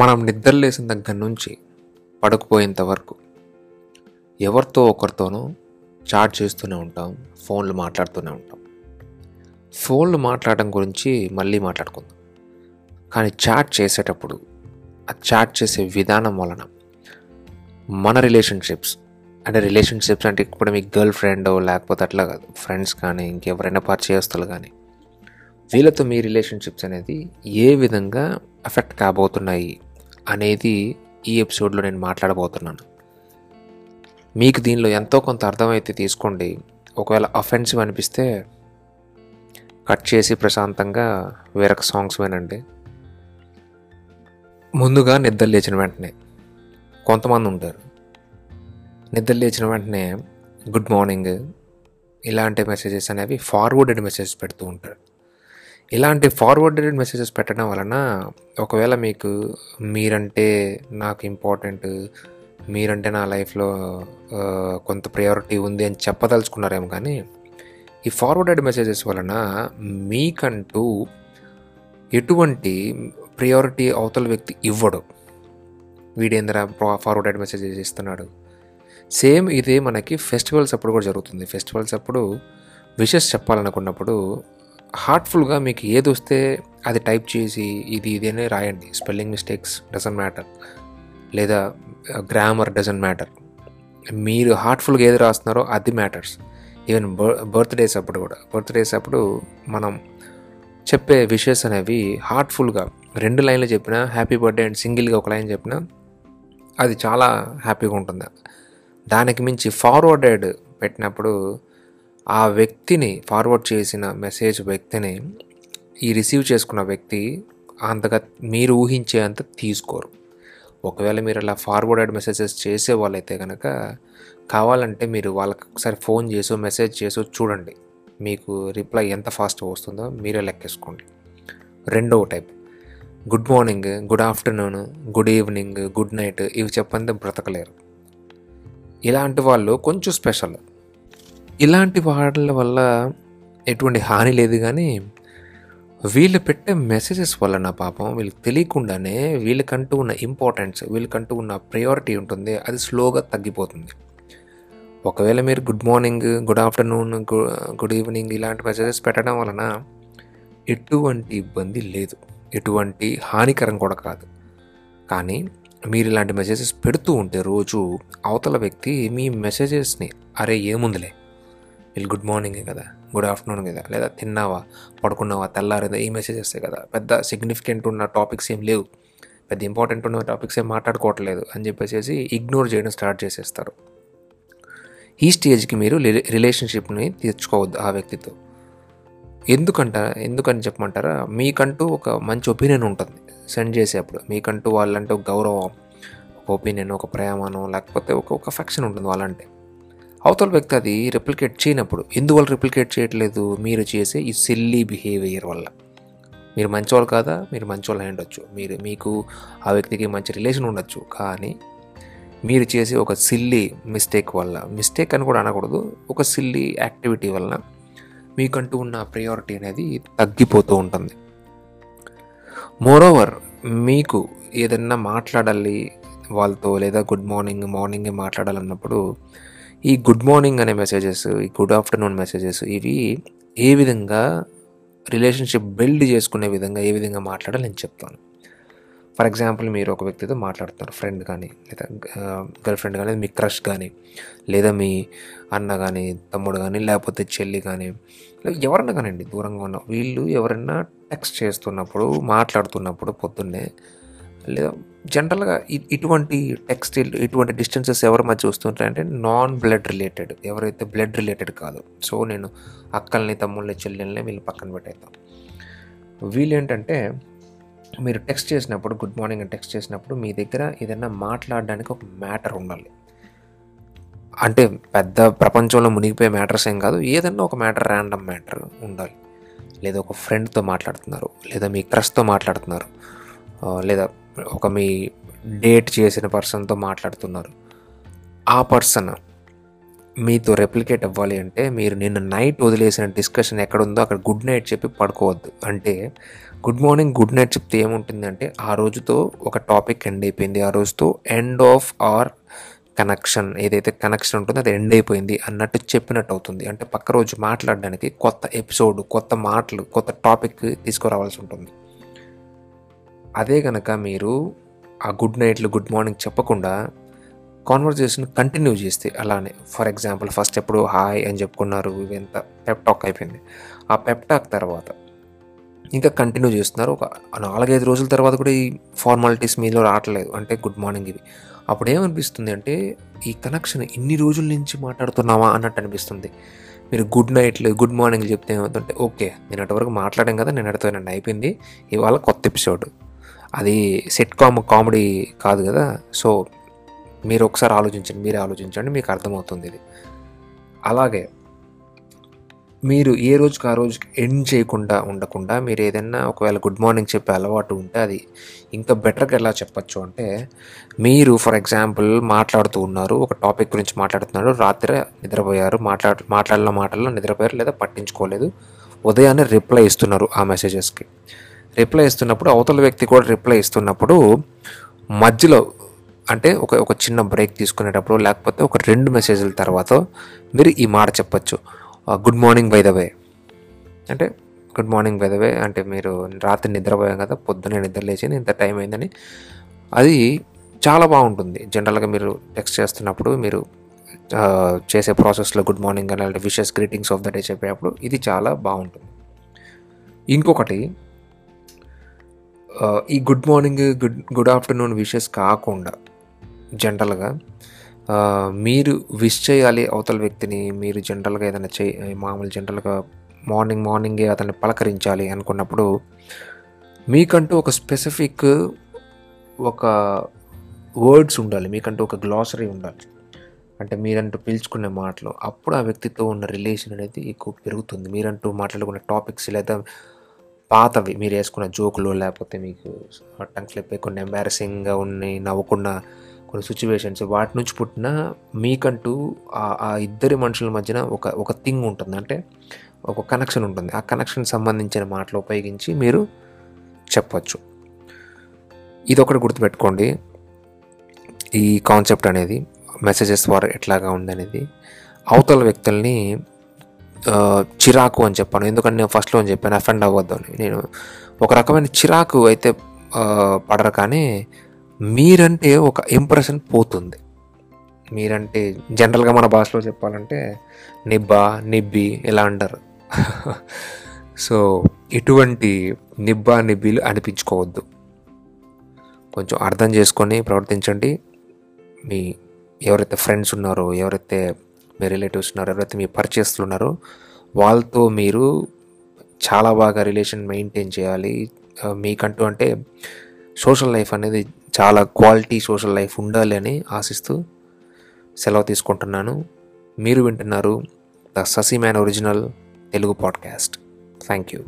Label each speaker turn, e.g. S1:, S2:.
S1: మనం నిద్ర లేసిన దగ్గర నుంచి పడుకుపోయేంత వరకు ఎవరితో ఒకరితోనో చాట్ చేస్తూనే ఉంటాం ఫోన్లు మాట్లాడుతూనే ఉంటాం. ఫోన్లు మాట్లాడడం గురించి మళ్ళీ మాట్లాడుకుందాం. కానీ చాట్ చేసేటప్పుడు ఆ చాట్ చేసే విధానం వలన మన రిలేషన్షిప్స్ అంటే రిలేషన్షిప్స్ అంటే ఇప్పుడు మీ గర్ల్ ఫ్రెండ్ లేకపోతే అట్లా కాదు ఫ్రెండ్స్ కానీ ఇంకెవరైనా పరిచయస్తులు కానీ వీళ్ళతో మీ రిలేషన్షిప్స్ అనేది ఏ విధంగా ఎఫెక్ట్ కాబోతున్నాయి అనేది ఈ ఎపిసోడ్లో నేను మాట్లాడబోతున్నాను. మీకు దీనిలో ఎంతో కొంత అర్థమైతే తీసుకోండి. ఒకవేళ అఫెన్సివ్ అనిపిస్తే కట్ చేసి ప్రశాంతంగా వేరొక సాంగ్స్ వినండి. ముందుగా నిద్ర లేచిన వెంటనే కొంతమంది ఉంటారు. నిద్ర లేచిన వెంటనే గుడ్ మార్నింగ్ ఇలాంటి మెసేజెస్ అనేవి ఫార్వర్డెడ్ మెసేజెస్ పెడుతూ ఉంటారు. ఇలాంటి ఫార్వర్డెడ్ మెసేజెస్ పెట్టడం వలన ఒకవేళ మీకు మీరంటే నాకు ఇంపార్టెంట్ మీరంటే నా లైఫ్లో కొంత ప్రయారిటీ ఉంది అని చెప్పదలుచుకున్నారేమో కానీ ఈ ఫార్వర్డెడ్ మెసేజెస్ వలన మీకంటూ ఎటువంటి ప్రియారిటీ అవతల వ్యక్తి ఇవ్వడు. వీడేంద్ర ఫార్వర్డెడ్ మెసేజెస్ ఇస్తున్నాడు. సేమ్ ఇదే మనకి ఫెస్టివల్స్ అప్పుడు కూడా జరుగుతుంది. ఫెస్టివల్స్ అప్పుడు విషెస్ చెప్పాలనుకున్నప్పుడు హార్ట్ఫుల్గా మీకు ఏది వస్తే అది టైప్ చేసి ఇది ఇది అని రాయండి. Spelling mistakes doesn't matter. లేదా గ్రామర్ డజన్ మ్యాటర్. మీరు హార్ట్ఫుల్గా ఏది రాస్తున్నారో అది మ్యాటర్స్. ఈవెన్ బర్త్డేస్ అప్పుడు కూడా. బర్త్డేస్ అప్పుడు మనం చెప్పే విషెస్ అనేవి హార్ట్ఫుల్గా రెండు లైన్లు చెప్పినా హ్యాపీ బర్త్డే అండ్ సింగిల్గా ఒక లైన్ చెప్పినా అది చాలా హ్యాపీగా ఉంటుంది. దానికి మించి ఫార్వర్డెడ్ పెట్టినప్పుడు ఆ వ్యక్తిని ఫార్వర్డ్ చేసిన మెసేజ్ వ్యక్తిని ఈ రిసీవ్ చేసుకున్న వ్యక్తి అంతగా మీరు ఊహించే అంత తీసుకోరు. ఒకవేళ మీరు అలా ఫార్వర్డెడ్ మెసేజెస్ చేసే వాళ్ళైతే కనుక కావాలంటే మీరు వాళ్ళకి ఒకసారి ఫోన్ చేసో మెసేజ్ చేసో చూడండి. మీకు రిప్లై ఎంత ఫాస్ట్గా వస్తుందో మీరే లెక్కేసుకోండి. రెండవ type good morning good afternoon good evening good night ఇవి చెప్పండి బ్రతకలేరు. ఇలాంటి వాళ్ళు కొంచెం స్పెషల్ ఇలాంటి వాడల వల్ల ఎటువంటి హాని లేదు కానీ వీళ్ళు పెట్టే మెసేజెస్ వలన పాపం వీళ్ళకి తెలియకుండానే వీళ్ళకంటూ ఉన్న ఇంపార్టెన్స్ వీళ్ళకంటూ ఉన్న ప్రయారిటీ ఉంటుంది అది స్లోగా తగ్గిపోతుంది. ఒకవేళ మీరు good morning good afternoon good evening ఇలాంటి మెసేజెస్ పెట్టడం వలన ఎటువంటి ఇబ్బంది లేదు. ఎటువంటి హానికరం కూడా కాదు. కానీ మీరు ఇలాంటి మెసేజెస్ పెడుతూ ఉంటే రోజు అవతల వ్యక్తి మీ మెసేజెస్ని అరే ఏముందిలే? వీళ్ళు గుడ్ మార్నింగ్ కదా గుడ్ ఆఫ్టర్నూన్ కదా లేదా తిన్నావా పడుకున్నావా తెల్లారేదా ఈ మెసేజ్ వస్తాయి కదా. పెద్ద సిగ్నిఫికెంట్ ఉన్న టాపిక్స్ ఏం లేవు. పెద్ద ఇంపార్టెంట్ ఉన్న టాపిక్స్ ఏం మాట్లాడుకోవట్లేదు అని చెప్పేసి ఇగ్నోర్ చేయడం స్టార్ట్ చేసేస్తారు. ఈ స్టేజ్కి మీరు రిలే- రిలేషన్షిప్ని తెచ్చుకోవద్దు ఆ వ్యక్తితో. ఎందుకంట ఎందుకని చెప్పమంటారా? మీకంటూ ఒక మంచి ఒపీనియన్ ఉంటుంది. సెండ్ చేసేప్పుడు మీకంటూ వాళ్ళంటే ఒక గౌరవం ఒక ఒపీనియన్ ఒక ప్రేమను లేకపోతే ఒక ఒక అఫెక్షన్ ఉంటుంది వాళ్ళంటే. అవతల వ్యక్తి అది రిప్లికేట్ చేయనప్పుడు ఎందువల్ల రిప్లికేట్ చేయట్లేదు? మీరు చేసే ఈ సిల్లీ బిహేవియర్ వల్ల. మీరు మంచివాళ్ళు కాదా? మీరు మంచివాళ్ళు అయి ఉండొచ్చు. మీరు మీకు ఆ వ్యక్తికి మంచి రిలేషన్ ఉండొచ్చు. కానీ మీరు చేసే ఒక సిల్లీ మిస్టేక్ వల్ల మిస్టేక్ అని కూడా అనకూడదు. ఒక సిల్లీ యాక్టివిటీ వల్ల మీకంటూ ఉన్న ప్రయారిటీ అనేది తగ్గిపోతూ ఉంటుంది. మోరోవర్ మీకు ఏదన్నా మాట్లాడాలి వాళ్ళతో లేదా గుడ్ మార్నింగ్ మార్నింగే మాట్లాడాలన్నప్పుడు ఈ గుడ్ మార్నింగ్ అనే మెసేజెస్ ఈ గుడ్ ఆఫ్టర్నూన్ మెసేజెస్ ఇవి ఏ విధంగా రిలేషన్షిప్ బిల్డ్ చేసుకునే విధంగా ఏ విధంగా మాట్లాడాలి నేను చెప్తాను. ఫర్ ఎగ్జాంపుల్ మీరు ఒక వ్యక్తితో మాట్లాడుతున్నారు ఫ్రెండ్ కానీ లేదా గర్ల్ ఫ్రెండ్ కానీ మీ క్రష్ కానీ లేదా మీ అన్న కానీ తమ్ముడు కానీ లేకపోతే చెల్లి కానీ లేదా ఎవరన్నా కానివ్వండి దూరంగా ఉన్న వీళ్ళు ఎవరైనా టెక్స్ట్ చేస్తున్నప్పుడు మాట్లాడుతున్నప్పుడు పొద్దున్నే లేదా. జనరల్గా ఇటువంటి టెక్స్ట్ ఇటువంటి డిస్టెన్సెస్ ఎవరి మధ్య వస్తుంటాయంటే నాన్ బ్లడ్ రిలేటెడ్ ఎవరైతే బ్లడ్ రిలేటెడ్ కాదు. సో నేను అక్కల్ని తమ్ముళ్ళని చెల్లెల్ని వీళ్ళు పక్కన పెట్టేద్దాం. వీళ్ళేంటంటే మీరు టెక్స్ట్ చేసినప్పుడు గుడ్ మార్నింగ్ అని టెక్స్ట్ చేసినప్పుడు మీ దగ్గర ఏదైనా మాట్లాడడానికి ఒక మ్యాటర్ ఉండాలి. అంటే పెద్ద ప్రపంచంలో మునిగిపోయే మ్యాటర్స్ ఏం కాదు ఏదన్నా ఒక మ్యాటర్ ర్యాండమ్ మ్యాటర్ ఉండాలి. లేదా ఒక ఫ్రెండ్తో మాట్లాడుతున్నారు లేదా మీ క్రష్తో మాట్లాడుతున్నారు లేదా ఒక మీ డేట్ చేసిన పర్సన్తో మాట్లాడుతున్నారు. ఆ పర్సన్ మీతో రెప్లికేట్ అవ్వాలి అంటే మీరు నిన్న నైట్ వదిలేసిన డిస్కషన్ ఎక్కడ ఉందో అక్కడ గుడ్ నైట్ చెప్పి పడుకోవద్దు. అంటే గుడ్ మార్నింగ్ గుడ్ నైట్ చెప్తే ఏముంటుందంటే ఆ రోజుతో ఒక టాపిక్ ఎండ్ అయిపోయింది. ఆ రోజుతో ఎండ్ ఆఫ్ ఆర్ కనెక్షన్ ఏదైతే కనెక్షన్ ఉంటుందో అది ఎండ్ అయిపోయింది అన్నట్టు చెప్పినట్టు అవుతుంది. అంటే పక్క రోజు మాట్లాడడానికి కొత్త ఎపిసోడ్ కొత్త మాటలు కొత్త టాపిక్ తీసుకురావాల్సి ఉంటుంది. అదే కనుక మీరు ఆ గుడ్ నైట్లు గుడ్ మార్నింగ్ చెప్పకుండా కాన్వర్జేషన్ కంటిన్యూ చేస్తే అలానే. ఫర్ ఎగ్జాంపుల్ ఫస్ట్ ఎప్పుడు హాయ్ అని చెప్పుకున్నారు ఇవంత పెప్టాక్ అయిపోయింది. ఆ పెప్టాక్ తర్వాత ఇంకా కంటిన్యూ చేస్తున్నారు. ఒక నాలుగైదు రోజుల తర్వాత కూడా ఈ ఫార్మాలిటీస్ మీలో రావట్లేదు. అంటే గుడ్ మార్నింగ్ ఇవి. అప్పుడు ఏమనిపిస్తుంది అంటే ఈ కనెక్షన్ ఇన్ని రోజుల నుంచి మాట్లాడుతున్నావా అన్నట్టు అనిపిస్తుంది. మీరు గుడ్ నైట్లు గుడ్ మార్నింగ్ చెప్తే ఏమవుతుందంటే ఓకే నేను అటువరకు మాట్లాడాం కదా నేను అడుగుతానండి అయిపోయింది. ఇవాళ కొత్త ఎపిసోడ్ అది సెట్ కామ్ కామెడీ కాదు కదా. సో మీరు ఒకసారి ఆలోచించండి మీరే ఆలోచించండి మీకు అర్థమవుతుంది ఇది. అలాగే మీరు ఏ రోజుకి ఆ రోజుకి ఎండ్ చేయకుండా ఉండకుండా మీరు ఏదైనా ఒకవేళ గుడ్ మార్నింగ్ చెప్పే అలవాటు ఉంటే అది ఇంకా బెటర్గా ఎలా చెప్పచ్చు అంటే మీరు ఫర్ ఎగ్జాంపుల్ మాట్లాడుతూ ఉన్నారు ఒక టాపిక్ గురించి మాట్లాడుతున్నారు రాత్రి నిద్రపోయారు మాట్లాడు మాట్లాడిన మాటల్లో నిద్రపోయారు లేదా పట్టించుకోలేదు ఉదయాన్నే రిప్లై ఇస్తున్నారు ఆ మెసేజెస్కి రిప్లై ఇస్తున్నప్పుడు అవతల వ్యక్తి కూడా రిప్లై ఇస్తున్నప్పుడు మధ్యలో అంటే ఒక ఒక చిన్న బ్రేక్ తీసుకునేటప్పుడు లేకపోతే ఒక రెండు మెసేజ్ల తర్వాత మీరు ఈ మాట చెప్పచ్చు. Good morning by the way అంటే good morning by the way అంటే మీరు రాత్రి నిద్రపోయాం కదా పొద్దునే నిద్ర లేచి ఇంత టైం అయిందని. అది చాలా బాగుంటుంది. జనరల్గా మీరు టెక్స్ట్ చేస్తున్నప్పుడు మీరు చేసే ప్రాసెస్లో గుడ్ మార్నింగ్ అలాంటి wishes greetings of the day చెప్పేటప్పుడు ఇది చాలా బాగుంటుంది. ఇంకొకటి ఈ good morning good good afternoon wishes కాకుండా జనరల్గా మీరు విష్ చేయాలి అవతల వ్యక్తిని మీరు జనరల్గా ఏదైనా చే మామూలు జనరల్గా మార్నింగ్ మార్నింగే అతన్ని పలకరించాలి అనుకున్నప్పుడు మీకంటూ ఒక స్పెసిఫిక్ ఒక వర్డ్స్ ఉండాలి మీకంటూ ఒక గ్లాసరీ ఉండాలి. అంటే మీరంటూ పిలుచుకునే మాటలు అప్పుడు ఆ వ్యక్తితో ఉన్న రిలేషన్ అనేది ఎక్కువ పెరుగుతుంది. మీరంటూ మాట్లాడుకునే టాపిక్స్ లేదా పాతవి. మీరు వేసుకున్న జోకులు లేకపోతే మీకు టంగ్ స్లిప్ అయి కొన్ని ఎంబారసింగ్గా ఉన్నాయి నవ్వుకున్న కొన్ని సిచ్యువేషన్స్ వాటి నుంచి పుట్టిన మీకంటూ ఆ- ఇద్దరి మనుషుల మధ్యన ఒక ఒక థింగ్ ఉంటుంది. అంటే ఒక కనెక్షన్ ఉంటుంది. ఆ కనెక్షన్ సంబంధించిన మాటలు ఉపయోగించి మీరు చెప్పచ్చు. ఇది ఒకటి గుర్తుపెట్టుకోండి. ఈ కాన్సెప్ట్ అనేది మెసేజెస్ ద్వారా ఎట్లాగా ఉందనేది అవతల వ్యక్తుల్ని చిరాకు అని చెప్పాను. ఎందుకంటే నేను ఫస్ట్లో అని చెప్పాను అఫెండ్ అవ్వద్దు అని. నేను ఒక రకమైన చిరాకు అయితే పడరు కానీ మీరంటే ఒక ఇంప్రెషన్ పోతుంది. మీరంటే జనరల్గా మన భాషలో చెప్పాలంటే నిబ్బా నిబ్బి ఇలా అంటారు. సో ఇటువంటి నిబ్బా నిబ్బిలు అనిపించుకోవద్దు. కొంచెం అర్థం చేసుకొని ప్రవర్తించండి. మీ ఎవరైతే ఫ్రెండ్స్ ఉన్నారో ఎవరైతే మీ రిలేటివ్స్ ఉన్నారు ఎవరైతే మీ పరిచయస్తులు ఉన్నారో వాళ్ళతో మీరు చాలా బాగా రిలేషన్ మెయింటైన్ చేయాలి. మీకంటూ అంటే సోషల్ లైఫ్ అనేది చాలా క్వాలిటీ సోషల్ లైఫ్ ఉండాలి అని ఆశిస్తూ సెలవు తీసుకుంటున్నాను. మీరు వింటున్నారు the sassy man original Telugu podcast thank you